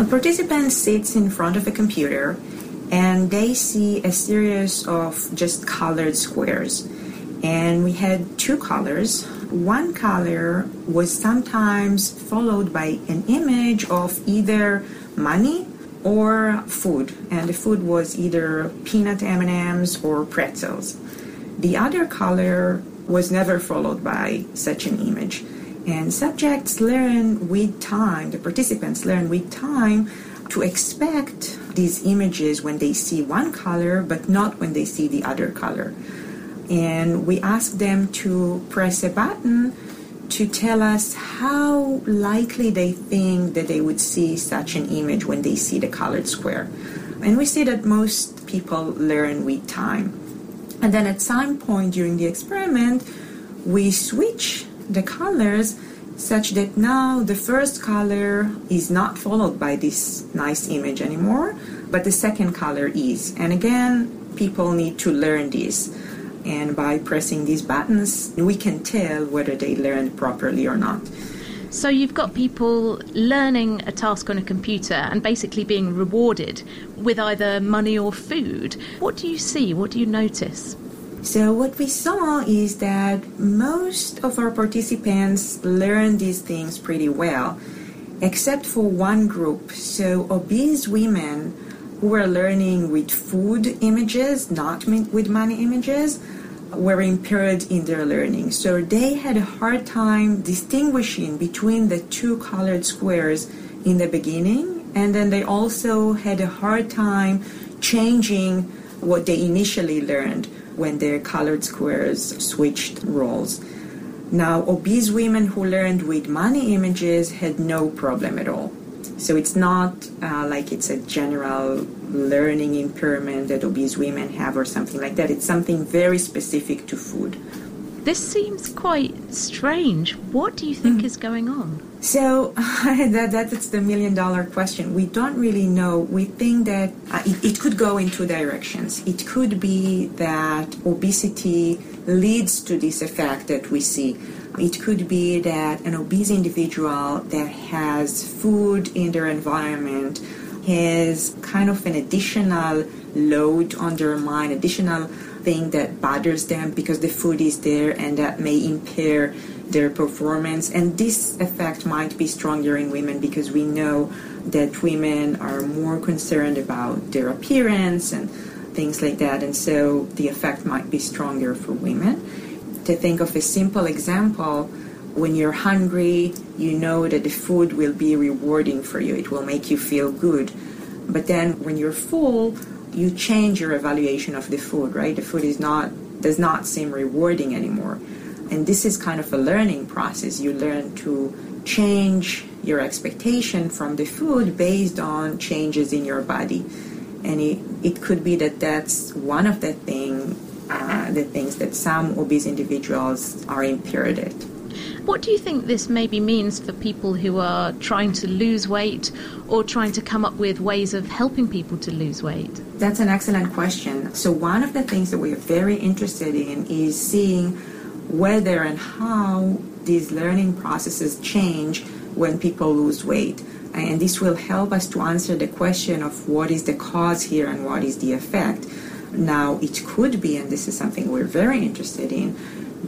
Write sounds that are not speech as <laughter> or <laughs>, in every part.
A participant sits in front of a computer and they see a series of just colored squares. And we had two colors. One color was sometimes followed by an image of either money or food, and the food was either peanut M&Ms or pretzels. The other color was never followed by such an image. And subjects learn with time, the participants learn with time to expect these images when they see one color, but not when they see the other color. And we ask them to press a button to tell us how likely they think that they would see such an image when they see the colored square. And we see that most people learn with time. And then at some point during the experiment, we switch the colors such that now the first color is not followed by this nice image anymore, but the second color is. And again, people need to learn this. And by pressing these buttons, we can tell whether they learned properly or not. So you've got people learning a task on a computer and basically being rewarded with either money or food. What do you see? What do you notice? So, what we saw is that most of our participants learned these things pretty well, except for one group. So, obese women who were learning with food images, not with money images, were impaired in their learning. So, they had a hard time distinguishing between the two colored squares in the beginning, and then they also had a hard time changing what they initially learned when their colored squares switched roles. Now, obese women who learned with money images had no problem at all. So it's not uh, like it's a general learning impairment that obese women have or something like that. It's something very specific to food. This seems quite strange. What do you think mm. is going on? So <laughs> that, that's the million dollar question. We don't really know. We think that uh, it, it could go in two directions. It could be that obesity leads to this effect that we see. It could be that an obese individual that has food in their environment has kind of an additional load on their mind, additional thing that bothers them because the food is there and that may impair their performance. And this effect might be stronger in women because we know that women are more concerned about their appearance and things like that. And so the effect might be stronger for women. To think of a simple example, when you're hungry, you know that the food will be rewarding for you, it will make you feel good. But then when you're full, you change your evaluation of the food, right? The food is not does not seem rewarding anymore. And this is kind of a learning process. You learn to change your expectation from the food based on changes in your body. And it, it could be that that's one of the thing, uh, the things that some obese individuals are impaired at. What do you think this maybe means for people who are trying to lose weight or trying to come up with ways of helping people to lose weight? That's an excellent question. So, one of the things that we are very interested in is seeing whether and how these learning processes change when people lose weight. And this will help us to answer the question of what is the cause here and what is the effect. Now, it could be, and this is something we're very interested in,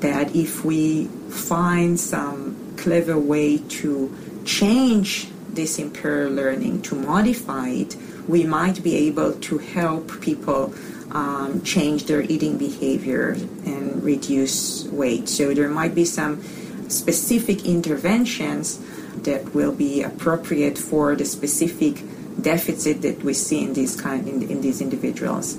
that if we find some clever way to change this impaired learning, to modify it, we might be able to help people um, change their eating behavior and reduce weight. So there might be some specific interventions that will be appropriate for the specific deficit that we see in these kind in, in these individuals.